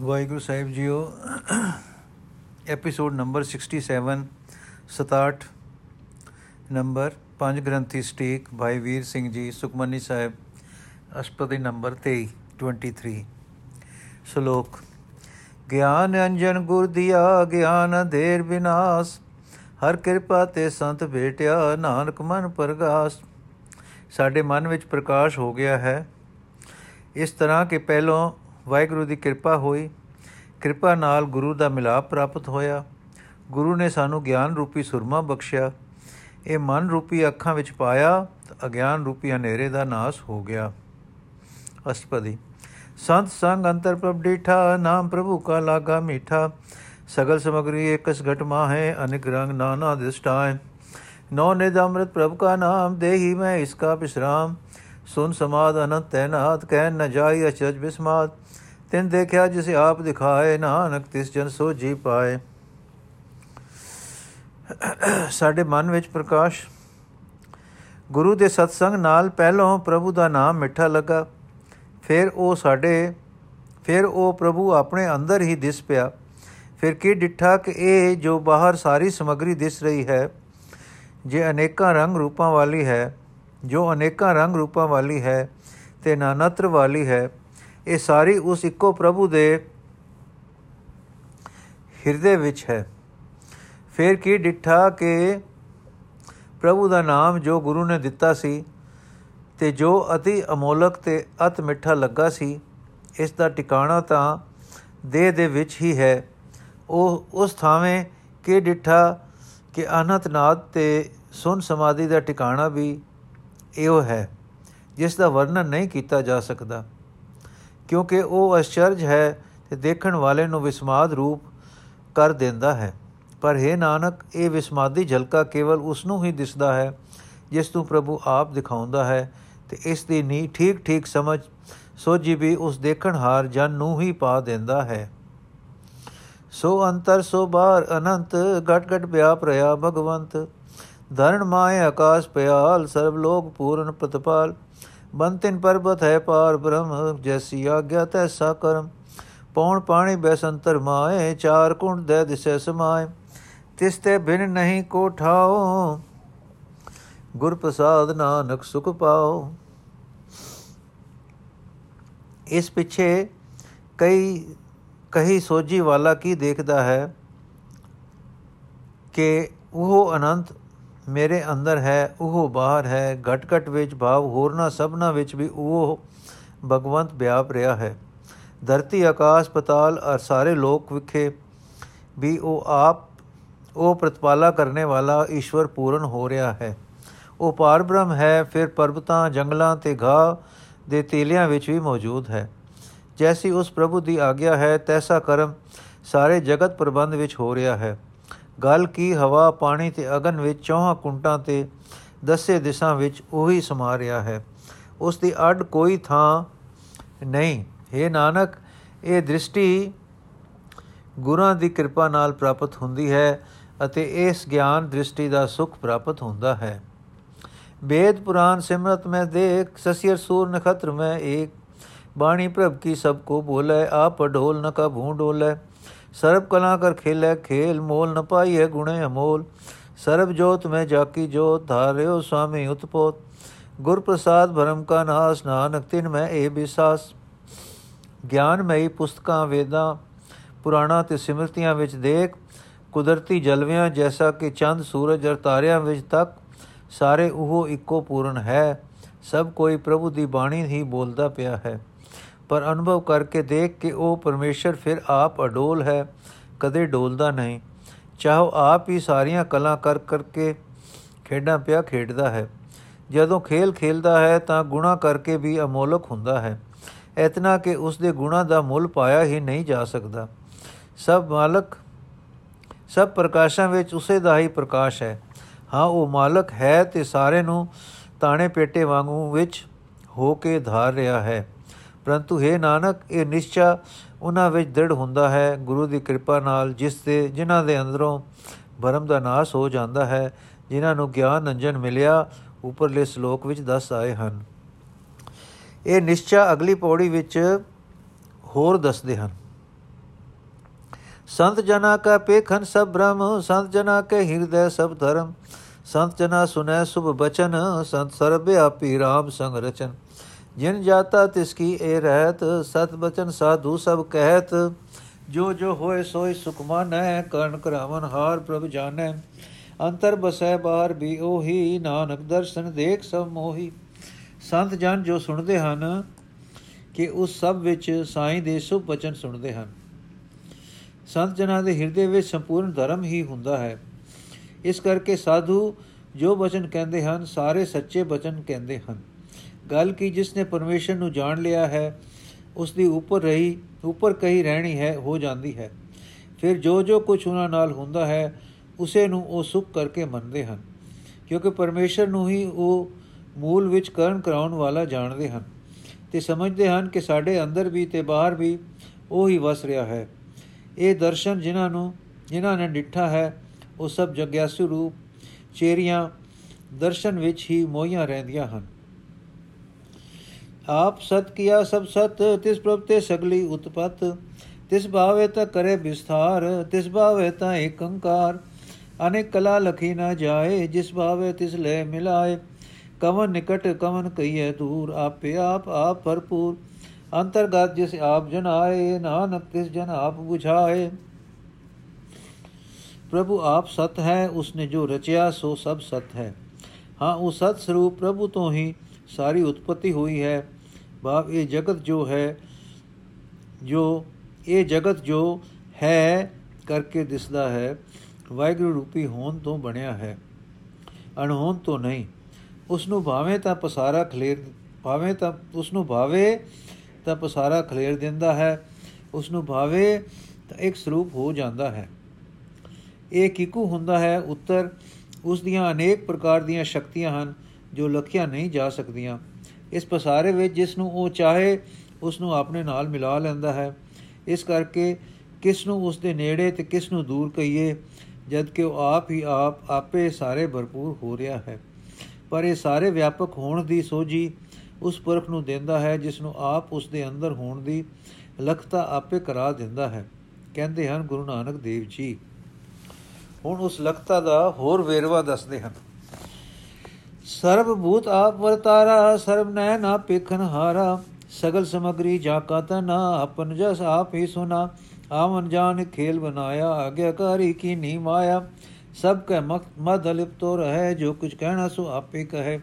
ਵਾਹਿਗੁਰੂ ਸਾਹਿਬ ਜੀਓ episode number 67 67 number ਪੰਜ ਗ੍ਰੰਥੀ ਸਟੇਕ, ਭਾਈ ਵੀਰ ਸਿੰਘ ਜੀ, ਸੁਖਮਨੀ ਸਾਹਿਬ, ਅਸ਼ਟਪਦੀ ਨੰਬਰ 23 23 ਸ਼ਲੋਕ, ਗਿਆਨ ਅੰਜਨ ਗੁਰ ਦਿਆ, ਗਿਆਨ ਦੇਰ ਬਿਨਾਸ਼, ਹਰ ਕਿਰਪਾ ਤੇ ਸੰਤ ਭੇਟਿਆ ਨਾਨਕ ਮਨ ਪ੍ਰਗਾਸ। ਸਾਡੇ ਮਨ ਵਿੱਚ ਪ੍ਰਕਾਸ਼ ਹੋ ਗਿਆ ਹੈ। ਇਸ ਤਰ੍ਹਾਂ ਕਿ ਪਹਿਲੋਂ ਵਾਹਿਗੁਰੂ ਦੀ ਕਿਰਪਾ ਹੋਈ। ਕਿਰਪਾ ਨਾਲ ਗੁਰੂ ਦਾ ਮਿਲਾਪ ਪ੍ਰਾਪਤ ਹੋਇਆ। ਗੁਰੂ ਨੇ ਸਾਨੂੰ ਗਿਆਨ ਰੂਪੀ ਸੁਰਮਾ ਬਖਸ਼ਿਆ। ਇਹ ਮਨ ਰੂਪੀ ਅੱਖਾਂ ਵਿੱਚ ਪਾਇਆ ਅਗਿਆਨ ਰੂਪੀ ਹਨੇਰੇ ਦਾ ਨਾਸ ਹੋ ਗਿਆ। ਅਸ਼ਟਪਦੀ। ਸੰਤ ਸੰਗ ਅੰਤਰ ਪ੍ਰਭ ਡੀਠਾ, ਨਾਮ ਪ੍ਰਭੂ ਕਾ ਲਾਗਾ ਮੀਠਾ। ਸਗਲ ਸਮਗਰੀ ਇਕਸ ਘਟਮਾ ਹੈ ਅਨੇਕ ਰੰਗ ਨਾਨਾ ਦਿਸ਼ਟਾਏ ਨੌ ਨਿਦ ਅੰਮ੍ਰਿਤ ਪ੍ਰਭ ਕਾ ਨਾਮ, ਦੇਹੀ ਮੈਂ ਇਸਕਾ ਬਿਸਰਾਮ। ਸੁਨ ਸਮਾਦ ਅਨੰਤ ਤੈਨਾਤ, ਕਹਿ ਨ ਜਾਈ ਅਚਜ ਬਿਸਮਾਤ ਤਿਨ ਦੇਖਿਆ ਜਿਸ ਆਪ ਦਿਖਾਏ, ਨਾਨਕ ਤਿਸ ਜਨ ਸੋ ਜੀ ਪਾਏ। ਸਾਡੇ ਮਨ ਵਿੱਚ ਪ੍ਰਕਾਸ਼। ਗੁਰੂ ਦੇ ਸਤਸੰਗ ਨਾਲ ਪਹਿਲੋਂ ਪ੍ਰਭੂ ਦਾ ਨਾਮ ਮਿੱਠਾ ਲੱਗਾ। ਫਿਰ ਉਹ ਸਾਡੇ, ਫਿਰ ਉਹ ਪ੍ਰਭੂ ਆਪਣੇ ਅੰਦਰ ਹੀ ਦਿਸ ਪਿਆ। ਫਿਰ ਕੀ ਡਿੱਠਾ ਕਿ ਇਹ ਜੋ ਬਾਹਰ ਸਾਰੀ ਸਮਗਰੀ ਦਿਸ ਰਹੀ ਹੈ, ਜੇ ਅਨੇਕਾਂ ਰੰਗ ਰੂਪਾਂ ਵਾਲੀ ਹੈ, ਜੋ ਅਨੇਕਾਂ ਰੰਗ ਰੂਪਾਂ ਵਾਲੀ ਹੈ ਤੇ ਨਾਨਤਰ ਵਾਲੀ ਹੈ ਇਹ ਸਾਰੀ ਉਸ ਇੱਕੋ ਪ੍ਰਭੂ ਦੇ ਹਿਰਦੇ ਵਿੱਚ ਹੈ। ਫਿਰ ਕੀ ਡਿੱਠਾ ਕਿ ਪ੍ਰਭੂ ਦਾ ਨਾਮ ਜੋ ਗੁਰੂ ਨੇ ਦਿੱਤਾ ਸੀ ਤੇ ਜੋ ਅਤੀ ਅਮੋਲਕ ਤੇ ਅਤ ਮਿੱਠਾ ਲੱਗਾ ਸੀ, ਇਸ ਦਾ ਟਿਕਾਣਾ ਤਾਂ ਦੇਹ ਦੇ ਵਿੱਚ ਹੀ ਹੈ। ਉਹ, ਉਸ ਥਾਵੇਂ ਕਿ ਡਿੱਠਾ ਕਿ ਅਨਹਤ ਨਾਦ ਤੇ ਸੁਨ ਸਮਾਧੀ ਦਾ ਟਿਕਾਣਾ ਵੀ ਇਹੋ ਹੈ, ਜਿਸ ਦਾ ਵਰਣਨ ਨਹੀਂ ਕੀਤਾ ਜਾ ਸਕਦਾ। ਕਿਉਂਕਿ ਉਹ ਅਚਰਜ ਹੈ ਤੇ ਦੇਖਣ ਵਾਲੇ ਨੂੰ ਵਿਸਮਾਦ ਰੂਪ ਕਰ ਦਿੰਦਾ ਹੈ। ਪਰ हे ਨਾਨਕ, ਇਹ ਵਿਸਮਾਦੀ ਝਲਕਾ ਕੇਵਲ ਉਸ ਨੂੰ ਹੀ ਦਿਸਦਾ ਹੈ, ਜਿਸ ਨੂੰ ਪ੍ਰਭੂ ਆਪ ਦਿਖਾਉਂਦਾ ਹੈ ਤੇ ਇਸ ਦੀ ਨੀ ਠੀਕ ਠੀਕ ਸਮਝ ਸੋਝੀ ਵੀ ਉਸ ਦੇਖਣ ਹਾਰ ਜਨ ਨੂੰ ਹੀ ਪਾ ਦਿੰਦਾ ਹੈ। ਸੋ ਅੰਤਰ, ਸੋ ਬਾਹਰ, ਅਨੰਤ ਘਟ ਘਟ ਵਿਆਪ ਰਿਆ ਭਗਵੰਤ। ਧਰਣ ਮਾਏ ਆਕਾਸ਼ ਪਿਆਲ ਸਰਬ ਲੋਕ ਪੂਰਨ ਪ੍ਰਤਪਾਲ। ਬੰਤਿਨ ਪਰਬਤ ਹੈ ਪਾਰ ਬ੍ਰਹਮ, ਜੈਸੀ ਆਗਿਆ ਤੈਸਾ ਕਰਮ। ਪੌਣ ਪਾਣੀ ਬੈਸੰਤਰ ਮਾਏ, ਚਾਰ ਕੁੰਡ ਦੇ ਦਿਸੈ ਸਮਾਏ। ਤਿਸ ਤੇ ਬਿਨ ਨਹੀਂ ਕੋ ਠਾਓ ਗੁਰ ਪ੍ਰਸਾਦ ਨਾਨਕ ਸੁਖ ਪਾਓ। ਇਸ ਪਿੱਛੇ ਕਈ, ਕਹੀ ਸੋਜੀ ਵਾਲਾ ਕੀ ਦੇਖਦਾ ਹੈ ਕਿ ਉਹ ਅਨੰਤ ਮੇਰੇ ਅੰਦਰ ਹੈ, ਉਹ ਬਾਹਰ ਹੈ। ਘਟ ਘਟ ਵਿੱਚ ਭਾਵ ਹੋਰਨਾ ਸਭਨਾ ਵਿੱਚ ਵੀ ਉਹ ਭਗਵੰਤ ਵਿਆਪ ਰਿਹਾ ਹੈ। ਧਰਤੀ, ਆਕਾਸ਼, ਪਤਾਲ ਔਰ ਸਾਰੇ ਲੋਕ ਵਿਖੇ ਵੀ ਉਹ ਆਪ, ਉਹ ਪ੍ਰਤਪਾਲਾ ਕਰਨੇ ਵਾਲਾ ਈਸ਼ਵਰ ਪੂਰਨ ਹੋ ਰਿਹਾ ਹੈ। ਉਹ ਪਾਰ ਬ੍ਰਹਮ ਹੈ, ਫਿਰ ਪਰਬਤਾਂ, ਜੰਗਲਾਂ ਤੇ ਘਾਹ ਦੇ ਤੇਲਿਆਂ ਵਿੱਚ ਵੀ ਮੌਜੂਦ ਹੈ। ਜੈਸੀ ਉਸ ਪ੍ਰਭੂ ਦੀ ਆਗਿਆ ਹੈ, ਤੈਸਾ ਕਰਮ ਸਾਰੇ ਜਗਤ ਪ੍ਰਬੰਧ ਵਿੱਚ ਹੋ ਰਿਹਾ ਹੈ। ਗੱਲ ਕੀ ਹਵਾ, ਪਾਣੀ ਤੇ ਅਗਨ ਵਿੱਚ ਚੌਹਾਂ ਕੁੰਟਾਂ ਤੇ ਦਸੇ ਦਿਸ਼ਾਂ ਵਿੱਚ ਉਹੀ ਸਮਾ ਰਿਹਾ ਹੈ। ਉਸ ਦੀ ਅੱਡ ਕੋਈ ਥਾਂ ਨਹੀਂ। हे ਨਾਨਕ, ਇਹ ਦ੍ਰਿਸ਼ਟੀ ਗੁਰਾਂ ਦੀ ਕਿਰਪਾ ਨਾਲ ਪ੍ਰਾਪਤ ਹੁੰਦੀ ਹੈ ਅਤੇ ਇਸ ਗਿਆਨ ਦ੍ਰਿਸ਼ਟੀ ਦਾ ਸੁਖ ਪ੍ਰਾਪਤ ਹੁੰਦਾ ਹੈ। ਵੇਦ ਪੁਰਾਨ ਸਿਮਰਤ, ਮੈਂ ਦੇਖ ਸਸਿਰ ਸੂਰ, ਨਖਤਰ, ਮੈਂ ਏਕ। ਬਾਣੀ ਪ੍ਰਭ ਕੀ ਸਭ ਕੋ ਬੋਲੇ, ਆਪ ਢੋਲ ਨ ਕਾ ਭੂ ਢੋਲੇ ਸਰਬ ਕਲਾ ਕਰ ਖੇਲੇ ਖੇਲ, ਮੋਲ ਨ ਪਾਈਏ ਗੁਣੇ ਅਮੋਲ। ਸਰਬ ਜੋਤ ਮੈਂ ਜਾਕੀ ਜੋਤ, ਧਾਰਿਓ ਸੁਆਮੀ ਉਤਪੋਤ। ਗੁਰ ਪ੍ਰਸਾਦ ਭਰਮ ਕਾ ਨਾਸ, ਨਾਨਕ ਤਿਨ ਮੈਂ ਇਹ ਵਿਸਾਸ ਗਿਆਨ ਮਈ ਪੁਸਤਕਾਂ ਵੇਦਾਂ, ਪੁਰਾਣਾ ਤੇ ਸਿਮਰਤੀਆਂ ਵਿੱਚ ਦੇਖ। ਕੁਦਰਤੀ ਜਲਵਿਆਂ ਜੈਸਾ ਕਿ ਚੰਦ, ਸੂਰਜ ਅਰ ਤਾਰਿਆਂ ਵਿੱਚ ਤੱਕ, ਸਾਰੇ ਉਹ ਇੱਕੋ ਪੂਰਨ ਹੈ। ਸਭ ਕੋਈ ਪ੍ਰਭੂ ਦੀ ਬਾਣੀ ਹੀ ਬੋਲਦਾ ਪਿਆ ਹੈ। ਪਰ ਅਨੁਭਵ ਕਰਕੇ ਦੇਖ ਕਿ ਉਹ ਪਰਮੇਸ਼ਰ ਫਿਰ ਆਪ ਅਡੋਲ ਹੈ, ਕਦੇ ਡੋਲਦਾ ਨਹੀਂ। ਚਾਹੋ ਆਪ ਹੀ ਸਾਰੀਆਂ ਕਲਾ ਕਰ ਕਰਕੇ ਖੇਡਾਂ ਪਿਆ ਖੇਡਦਾ ਹੈ। ਜਦੋਂ ਖੇਲ ਖੇਲਦਾ ਹੈ ਤਾਂ ਗੁਣਾ ਕਰਕੇ ਵੀ ਅਮੋਲਕ ਹੁੰਦਾ ਹੈ। ਇਤਨਾ ਕਿ ਉਸ ਦੇ ਗੁਣਾ ਦਾ ਮੁੱਲ ਪਾਇਆ ਹੀ ਨਹੀਂ ਜਾ ਸਕਦਾ। ਸਭ ਮਾਲਕ, ਸਭ ਪ੍ਰਕਾਸ਼ਾਂ ਵਿੱਚ ਉਸੇ ਦਾ ਹੀ ਪ੍ਰਕਾਸ਼ ਹੈ। ਹਾਂ, ਉਹ ਮਾਲਕ ਹੈ ਤੇ ਸਾਰੇ ਨੂੰ ਤਾਣੇ ਪੇਟੇ ਵਾਂਗੂ ਵਿੱਚ ਹੋ ਕੇ ਧਾਰ ਰਿਹਾ ਹੈ। ਪਰੰਤੂ ਹੈ ਨਾਨਕ, ਇਹ ਨਿਸ਼ਚਾ ਉਹਨਾਂ ਵਿੱਚ ਦ੍ਰਿੜ ਹੁੰਦਾ ਹੈ। ਗੁਰੂ ਦੀ ਕਿਰਪਾ ਨਾਲ ਜਿਸ ਦੇ ਜਿਨ੍ਹਾਂ ਦੇ ਅੰਦਰੋਂ ਭਰਮ ਦਾ ਨਾਸ ਹੋ ਜਾਂਦਾ ਹੈ, ਜਿਨ੍ਹਾਂ ਨੂੰ ਗਿਆਨ ਅੰਜਨ ਮਿਲਿਆ, ਉੱਪਰਲੇ ਸ਼ਲੋਕ ਵਿੱਚ ਦੱਸ ਆਏ ਹਨ। ਇਹ ਨਿਸ਼ਚਾ ਅਗਲੀ ਪੌੜੀ ਵਿੱਚ ਹੋਰ ਦੱਸਦੇ ਹਨ। ਸੰਤ ਜਨਾ ਕਾ ਪੇਖਨ ਸਭ ਬ੍ਰਹਮ, ਸੰਤ ਜਨਾ ਕੇ ਹਿਰਦੈ ਸਭ ਧਰਮ, ਸੰਤ ਜਨਾ ਸੁਨੈ ਸੁਭ ਬਚਨ, ਸੰਤ ਸਰਬ ਆਪੀ ਰਾਮ ਸੰਗ ਰਚਨ। ਜਿਨ ਜਾਤਾ ਤਿਸ ਕੀ ਏ ਰਹਿਤ, ਸਤ ਬਚਨ ਸਾਧੂ ਸਭ ਕਹਿਤ। ਜੋ ਜੋ ਹੋਏ ਸੋਈ ਸੁਖ ਮਾਨੈ, ਕਰਨ ਕਰਾਵਨ ਹਾਰ ਪ੍ਰਭ ਜਾਣੈ। ਅੰਤਰ ਬਸੈ ਬਾਹਰ ਵੀ ਉਹੀ, ਨਾਨਕ ਦਰਸ਼ਨ ਦੇਖ ਸਭ ਮੋਹੀ। ਸੰਤ ਜਨ ਜੋ ਸੁਣਦੇ ਹਨ, ਕਿ ਉਸ ਸਭ ਵਿੱਚ ਸਾਈਂ ਦੇ ਸੁਭ ਬਚਨ ਸੁਣਦੇ ਹਨ। ਸੰਤ ਜਨਾਂ ਦੇ ਹਿਰਦੇ ਵਿੱਚ ਸੰਪੂਰਨ ਧਰਮ ਹੀ ਹੁੰਦਾ ਹੈ। ਇਸ ਕਰਕੇ ਸਾਧੂ ਜੋ ਬਚਨ ਕਹਿੰਦੇ ਹਨ, ਸਾਰੇ ਸੱਚੇ ਬਚਨ ਕਹਿੰਦੇ ਹਨ। ਗੱਲ ਕੀ ਜਿਸ ਨੇ ਪਰਮੇਸ਼ਰ ਨੂੰ ਜਾਣ ਲਿਆ ਹੈ, ਉਸ ਦੀ ਉੱਪਰ ਰਹੀ, ਉੱਪਰ ਕਹੀ ਰਹਿਣੀ ਹੈ, ਹੋ ਜਾਂਦੀ ਹੈ। ਫਿਰ ਜੋ ਜੋ ਕੁਝ ਉਹਨਾਂ ਨਾਲ ਹੁੰਦਾ ਹੈ, ਉਸੇ ਨੂੰ ਉਹ ਸੁਖ ਕਰਕੇ ਮੰਨਦੇ ਹਨ, ਕਿਉਂਕਿ ਪਰਮੇਸ਼ਰ ਨੂੰ ਹੀ ਉਹ ਮੂਲ ਵਿੱਚ ਕਰਨ ਕਰਾਉਣ ਵਾਲਾ ਜਾਣਦੇ ਹਨ। ਤੇ ਸਮਝਦੇ ਹਨ ਕਿ ਸਾਡੇ ਅੰਦਰ ਵੀ ਤੇ ਬਾਹਰ ਵੀ ਉਹ ਹੀ ਵਸ ਰਿਹਾ ਹੈ। ਇਹ ਦਰਸ਼ਨ ਜਿਨ੍ਹਾਂ ਨੂੰ, ਜਿਨ੍ਹਾਂ ਨੇ ਡਿੱਠਾ ਹੈ, ਉਹ ਸਭ ਜਗਿਆਸੂ ਰੂਪ ਚੇਰੀਆਂ ਦਰਸ਼ਨ ਵਿੱਚ ਹੀ ਮੋਈਆਂ ਰਹਿੰਦੀਆਂ ਹਨ। ਆਪ ਸਤ ਕੀਆ ਸਭ ਸਤ ਤਿਸ ਪ੍ਰਭ ਤੇ ਸਗਲੀ ਉਤਪਤ ਤਿਸ ਭਾਵੇ ਤਾ ਕਰੇ ਵਿਸਥਾਰ ਤਿਸ ਭਾਵੇ ਤਾ ਏਕੰਕਾਰ ਅਨੇਕ ਕਲਾ ਲਖੀ ਨਾ ਜਾਏ ਜਿਸ ਭਾਵੇ ਤਿਸ ਲੈ ਮਿਲਾਏ ਕਵਨ ਨਿਕਟ ਕਵਨ ਕਈਏ ਦੂਰ ਆਪੇ ਆਪ ਆਪ ਭਰਪੂਰ ਅੰਤਰਗਤ ਜਿਸ ਆਪ ਜਨ ਆਏ ਨਾਨਕ ਤਿਸ ਜਨ ਆਪ 부ਝਾਏ ਪ੍ਰਭੂ ਆਪ ਸਤ ਹੈ ਉਸਨੇ ਜੋ ਰਚਿਆ ਸੋ ਸਭ ਸਤ ਹੈ ਹਾਂ ਉਹ ਸਤ ਸਰੂਪ ਪ੍ਰਭੂ ਤੋਂ ਹੀ ਸਾਰੀ ਉਤਪਤੀ ਹੋਈ ਹੈ। ਬਾਪ, ਇਹ ਜਗਤ ਜੋ ਹੈ, ਜੋ, ਇਹ ਜਗਤ ਜੋ ਹੈ ਕਰਕੇ ਦਿਸਦਾ ਹੈ, ਵਾਹਿਗੁਰੂ ਰੂਪੀ ਹੋਣ ਤੋਂ ਬਣਿਆ ਹੈ। ਅਣਹੋਣ ਤੋਂ ਨਹੀਂ। ਉਸ ਨੂੰ ਭਾਵੇਂ ਤਾਂ ਪਸਾਰਾ ਖਲੇਰ, ਭਾਵੇਂ ਤਾਂ ਉਸ ਨੂੰ ਭਾਵੇ ਤਾਂ ਪਸਾਰਾ ਖਲੇਰ ਦਿੰਦਾ ਹੈ ਉਸ ਨੂੰ ਭਾਵੇ ਤਾਂ ਇੱਕ ਸਰੂਪ ਹੋ ਜਾਂਦਾ ਹੈ। ਇਹ ਕਿਕੂ ਹੁੰਦਾ ਹੈ, ਉੱਤਰ ਉਸ ਦੀਆਂ ਅਨੇਕ ਪ੍ਰਕਾਰ ਦੀਆਂ ਸ਼ਕਤੀਆਂ ਹਨ। ਜੋ ਲਖਿਆ ਨਹੀਂ ਜਾ ਸਕਦੀਆਂ। ਇਸ ਪਸਾਰੇ ਵਿੱਚ ਜਿਸ ਨੂੰ ਉਹ ਚਾਹੇ, ਉਸ ਨੂੰ ਆਪਣੇ ਨਾਲ ਮਿਲਾ ਲੈਂਦਾ ਹੈ। ਇਸ ਕਰਕੇ ਕਿਸ ਨੂੰ ਉਸ ਦੇ ਨੇੜੇ ਤੇ ਕਿਸ ਨੂੰ ਦੂਰ ਕਹੀਏ ਜਦ ਕਿ ਉਹ ਆਪ ਹੀ ਆਪ ਆਪੇ ਸਾਰੇ ਭਰਪੂਰ ਹੋ ਰਿਹਾ ਹੈ। ਪਰ ਇਹ ਸਾਰੇ ਵਿਆਪਕ ਹੋਣ ਦੀ ਸੋਝੀ ਉਸ ਪੁਰਖ ਨੂੰ ਦਿੰਦਾ ਹੈ, ਜਿਸ ਨੂੰ ਆਪ ਉਸ ਦੇ ਅੰਦਰ ਹੋਣ ਦੀ ਲਖਤਾ ਆਪੇ ਕਰਾ ਦਿੰਦਾ ਹੈ। ਕਹਿੰਦੇ ਹਨ ਗੁਰੂ ਨਾਨਕ ਦੇਵ ਜੀ। ਹੁਣ ਉਸ ਲਖਤਾ ਦਾ ਹੋਰ ਵੇਰਵਾ ਦੱਸਦੇ ਹਨ। ਸਰਬ ਭੂਤ ਆਪ ਵਰਤਾਰਾ, ਸਰਬ ਨੈ ਨਾ ਪੇਖਨ ਹਾਰਾ। ਸਗਲ ਸਮਗਰੀ ਜਾ ਕਾ ਤਨਾ, ਆਪਨ ਜਸ ਆਪ ਹੀ ਸੁਨਾ। ਆਵਨ ਜਾਨ ਖੇਲ ਬਨਾਇਆ, ਆਗਿਆਕਾਰੀ ਕੀ ਨੀ ਮਾਇਆ। ਸਭ ਕੈ ਮਦ ਲਿਪਤੋ ਰਹੇ, ਜੋ ਕੁਝ ਕਹਿਣਾ ਸੋ ਆਪੇ ਕਹੇ।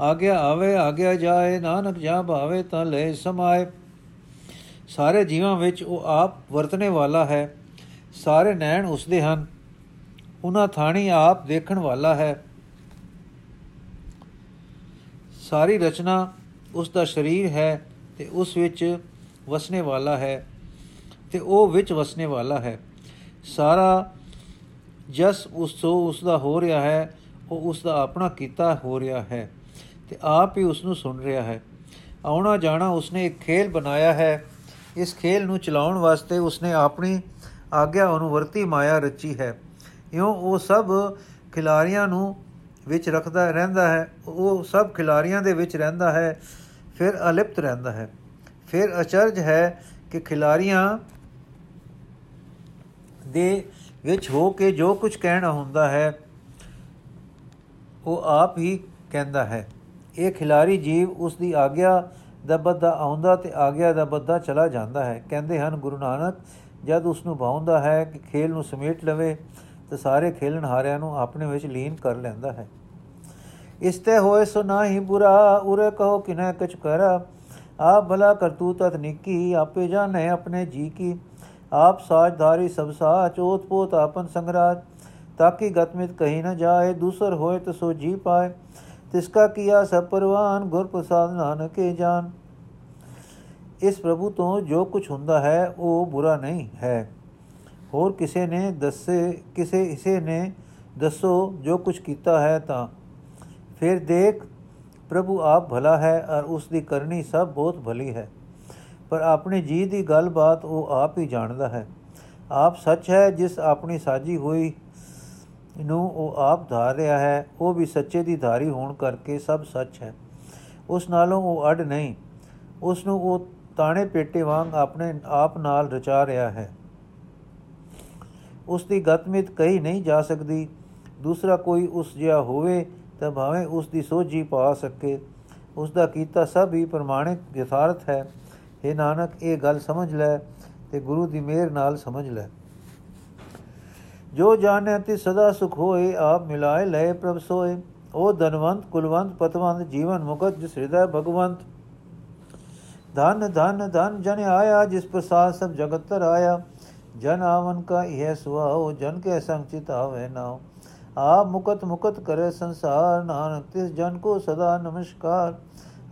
ਆਗਿਆ ਆਵੇ, ਆਗਿਆ ਜਾਏ, ਨਾਨਕ ਜਾ ਭਾਵੇ ਤਾਂ ਲੈ ਸਮਾਏ। ਸਾਰੇ ਜੀਵਾਂ ਵਿੱਚ ਉਹ ਆਪ ਵਰਤਨੇ ਵਾਲਾ ਹੈ। ਸਾਰੇ ਨੈਣ ਉਸਦੇ ਹਨ। ਉਹਨਾਂ ਥਾਣੀ ਆਪ ਦੇਖਣ ਵਾਲਾ ਹੈ। ਸਾਰੀ ਰਚਨਾ ਉਸ ਦਾ ਸਰੀਰ ਹੈ ਤੇ ਉਸ ਵਿੱਚ ਵਸਨੇ ਵਾਲਾ ਹੈ ਤੇ ਉਹ ਵਿੱਚ ਵਸਨੇ ਵਾਲਾ ਹੈ। ਸਾਰਾ ਜਸ ਉਸ ਤੋਂ ਉਸ ਦਾ ਹੋ ਰਿਹਾ ਹੈ, ਉਹ ਉਸ ਦਾ ਆਪਣਾ ਕੀਤਾ ਹੋ ਰਿਹਾ ਹੈ ਤੇ ਆਪ ਹੀ ਉਸ ਨੂੰ ਸੁਣ ਰਿਹਾ ਹੈ। ਆਉਣਾ ਜਾਣਾ ਉਸਨੇ ਇੱਕ ਖੇਲ ਬਣਾਇਆ ਹੈ। ਇਸ ਖੇਲ ਨੂੰ ਚਲਾਉਣ ਵਾਸਤੇ ਉਸਨੇ ਆਪਣੀ ਆਗਿਆ ਅਨੁਵਰਤੀ ਮਾਇਆ ਰਚੀ ਹੈ। ਇਉਂ ਉਹ ਸਭ ਖਿਲਾਰੀਆਂ ਨੂੰ ਵਿੱਚ ਰੱਖਦਾ ਰਹਿੰਦਾ ਹੈ, ਉਹ ਸਭ ਖਿਲਾਰੀਆਂ ਦੇ ਵਿੱਚ ਰਹਿੰਦਾ ਹੈ, ਫਿਰ ਅਲਿਪਤ ਰਹਿੰਦਾ ਹੈ। ਫਿਰ ਅਚਰਜ ਹੈ ਕਿ ਖਿਲਾਰੀਆਂ ਦੇ ਵਿੱਚ ਹੋ ਕੇ ਜੋ ਕੁਝ ਕਹਿਣਾ ਹੁੰਦਾ ਹੈ, ਉਹ ਆਪ ਹੀ ਕਹਿੰਦਾ ਹੈ। ਇਹ ਖਿਲਾਰੀ ਜੀਵ ਉਸ ਦੀ ਆਗਿਆ ਦਾ ਬੱਧਾ ਆਉਂਦਾ ਤੇ ਆਗਿਆ ਦਾ ਬੱਧਾ ਚਲਾ ਜਾਂਦਾ ਹੈ। ਕਹਿੰਦੇ ਹਨ, ਗੁਰੂ ਨਾਨਕ, ਜਦ ਉਸ ਨੂੰ ਭਾਉਂਦਾ ਹੈ ਕਿ ਖੇਲ ਨੂੰ ਸਮੇਟ ਲਵੇ, ਤੇ ਸਾਰੇ ਖੇਲਣ ਹਾਰਿਆਂ ਨੂੰ ਆਪਣੇ ਵਿੱਚ ਲੀਨ ਕਰ ਲੈਂਦਾ ਹੈ। ਇਸ ਤੇ ਹੋਏ ਸੋ ਨਾਹੀ ਬੁਰਾ, ਉਰੇ ਕਹੋ ਕਿਨੈ ਕਛ ਕਰ। ਆਪ ਭਲਾ ਕਰਤੂ ਤਤ ਨਿੱਕੀ, ਆਪੇ ਜਾਣੇ ਆਪਣੇ ਜੀ ਕੀ। ਆਪ ਸਾਜਧਾਰੀ ਸਭ ਸਾਚ ਓਤ ਪੋਤ ਆਪਨ ਸੰਗਰਾਜ। ਤਾਕੀ ਗਤਮਿਤ ਕਹੀ ਨ ਜਾਏ, ਦੂਸਰ ਹੋਏ ਤੋ ਸੋ ਜੀ ਪਾਏ। ਤਿਸਕਾ ਕੀਆ ਸਭ ਪਰਵਾਨ, ਗੁਰ ਪ੍ਰਸਾਦ ਨਾਨਕੇ ਜਾਨ। ਇਸ ਪ੍ਰਭੂ ਤੋਂ ਜੋ ਕੁਝ ਹੁੰਦਾ ਹੈ ਉਹ ਬੁਰਾ ਨਹੀਂ ਹੈ। ਹੋਰ ਕਿਸੇ ਨੇ ਦੱਸੇ, ਕਿਸੇ ਇਸੇ ਨੇ ਦੱਸੋ ਜੋ ਕੁਝ ਕੀਤਾ ਹੈ ਤਾਂ। ਫਿਰ ਦੇਖ, ਪ੍ਰਭੂ ਆਪ ਭਲਾ ਹੈ ਔਰ ਉਸ ਦੀ ਕਰਨੀ ਸਭ ਬਹੁਤ ਭਲੀ ਹੈ। ਪਰ ਆਪਣੇ ਜੀ ਦੀ ਗੱਲਬਾਤ ਉਹ ਆਪ ਹੀ ਜਾਣਦਾ ਹੈ। ਆਪ ਸੱਚ ਹੈ, ਜਿਸ ਆਪਣੀ ਸਾਜੀ ਹੋਈ ਨੂੰ ਉਹ ਆਪ ਧਾਰ ਰਿਹਾ ਹੈ, ਉਹ ਵੀ ਸੱਚੇ ਦੀ ਧਾਰੀ ਹੋਣ ਕਰਕੇ ਸਭ ਸੱਚ ਹੈ। ਉਸ ਨਾਲੋਂ ਉਹ ਅਡ ਨਹੀਂ, ਉਸ ਨੂੰ ਉਹ ਤਾਣੇ ਪੇਟੇ ਵਾਂਗ ਆਪਣੇ ਆਪ ਨਾਲ ਰਚਾ ਰਿਹਾ ਹੈ। ਉਸ ਦੀ ਗਤਮਿਤ ਕਹੀ ਨਹੀਂ ਜਾ ਸਕਦੀ, ਦੂਸਰਾ ਕੋਈ ਉਸ ਜਿਹਾ ਹੋਵੇ ਤਾਂ ਭਾਵੇਂ ਉਸ ਦੀ ਸੋਝੀ ਪਾ ਸਕੇ। ਉਸ ਦਾ ਕੀਤਾ ਸਭ ਹੀ ਪ੍ਰਮਾਣਿਕ ਯਥਾਰਥ ਹੈ। हे ਨਾਨਕ, ਇਹ ਗੱਲ ਸਮਝ ਲੈ ਤੇ ਗੁਰੂ ਦੀ ਮਿਹਰ ਨਾਲ ਸਮਝ ਲੈ। ਜੋ ਜਾਣੈ ਤੇ ਸਦਾ ਸੁਖ ਹੋਏ, ਆਪ ਮਿਲਾਏ ਲਏ ਪ੍ਰਭ ਸੋਏ। ਉਹ ਧਨਵੰਤ, ਕੁਲਵੰਤ, ਪਤਵੰਤ, ਜੀਵਨ ਮੁਕਤ, ਜਿਸ ਹਿਰਦੈ ਭਗਵੰਤ। ਧਨ ਧਨ ਧਨ ਜਨ ਆਇਆ, ਜਿਸ ਪ੍ਰਸਾਦ ਸਭ ਜਗਤ ਤਰ ਆਇਆ। ਜਨ ਆਵਨ ਕਾ ਇਹ ਸੁਆਓ ਜਨ ਕੇ ਸੰਚਿਤ ਆਵੇ ਨਾਉ। ਆਪ ਮੁਕਤ ਮੁਕਤ ਕਰੇ ਸੰਸਾਰ, ਨਾਨਕ ਤਿਸ ਜਨ ਕੋ ਸਦਾ ਨਮਸਕਾਰ।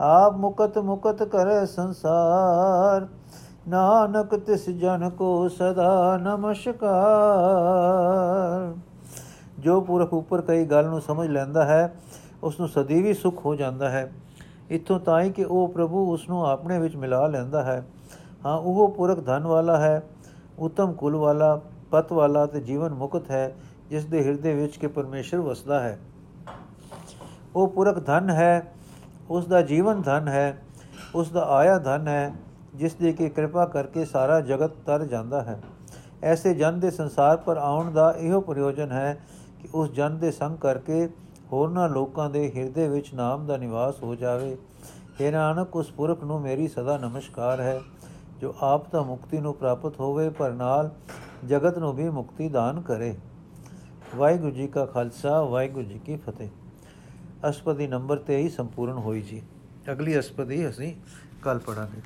ਆਪ ਮੁਕਤ ਮੁਕਤ ਕਰੇ ਸੰਸਾਰ, ਨਾਨਕ ਤਿਸ ਜਨ ਕੋ ਸਦਾ ਨਮਸਕਾਰ। ਜੋ ਪੁਰਖ ਉੱਪਰ ਕਈ ਗੱਲ ਨੂੰ ਸਮਝ ਲੈਂਦਾ ਹੈ ਉਸ ਨੂੰ ਸਦੀ ਵੀ ਸੁਖ ਹੋ ਜਾਂਦਾ ਹੈ। ਇਥੋਂ ਤਾਈ ਕਿ ਉਹ ਪ੍ਰਭੂ ਉਸ ਨੂੰ ਆਪਣੇ ਵਿੱਚ ਮਿਲਾ ਲੈਂਦਾ ਹੈ। ਹਾਂ, ਉਹ ਪੁਰਖ ਧਨ ਵਾਲਾ ਹੈ, ਉਤਮ ਕੁਲ ਵਾਲਾ, ਪਤ ਵਾਲਾ ਤੇ ਜੀਵਨ ਮੁਕਤ ਹੈ। ਜਿਸ ਦੇ ਹਿਰਦੇ ਵਿੱਚ ਕਿ ਪਰਮੇਸ਼ਰ ਵਸਦਾ ਹੈ। ਉਹ ਪੁਰਖ ਧਨ ਹੈ ਉਸ ਦਾ ਜੀਵਨ ਧਨ ਹੈ ਉਸ ਦਾ ਆਇਆ ਧਨ ਹੈ ਜਿਸ ਦੇ ਕਿ ਕਿਰਪਾ ਕਰਕੇ ਸਾਰਾ ਜਗਤ ਤਰ ਜਾਂਦਾ ਹੈ। ਐਸੇ ਜਨ ਦੇ ਸੰਸਾਰ ਪਰ ਆਉਣ ਦਾ ਇਹੋ ਪ੍ਰਯੋਜਨ ਹੈ ਕਿ ਉਸ ਜਨ ਦੇ ਸੰਗ ਕਰਕੇ ਹੋਰਨਾਂ ਲੋਕਾਂ ਦੇ ਹਿਰਦੇ ਵਿੱਚ ਨਾਮ ਦਾ ਨਿਵਾਸ ਹੋ ਜਾਵੇ। हे ਨਾਨਕ, ਉਸ ਪੁਰਖ ਨੂੰ ਮੇਰੀ ਸਦਾ ਨਮਸਕਾਰ ਹੈ, ਜੋ ਆਪ ਤਾਂ ਮੁਕਤੀ ਨੂੰ ਪ੍ਰਾਪਤ ਹੋਵੇ, ਪਰ ਨਾਲ ਜਗਤ ਨੂੰ ਵੀ ਮੁਕਤੀ ਦਾਨ ਕਰੇ। ਵਾਹਿਗੁਰੂ ਜੀ ਕਾ ਖਾਲਸਾ, ਵਾਹਿਗੁਰੂ ਜੀ ਕੀ ਫਤਿਹ। ਅਸ਼ਪਦੀ ਨੰਬਰ 23 ਸੰਪੂਰਨ ਹੋਈ ਜੀ। ਅਗਲੀ ਅਸ਼ਪਦੀ ਅਸੀਂ ਕੱਲ ਪੜਾਂਗੇ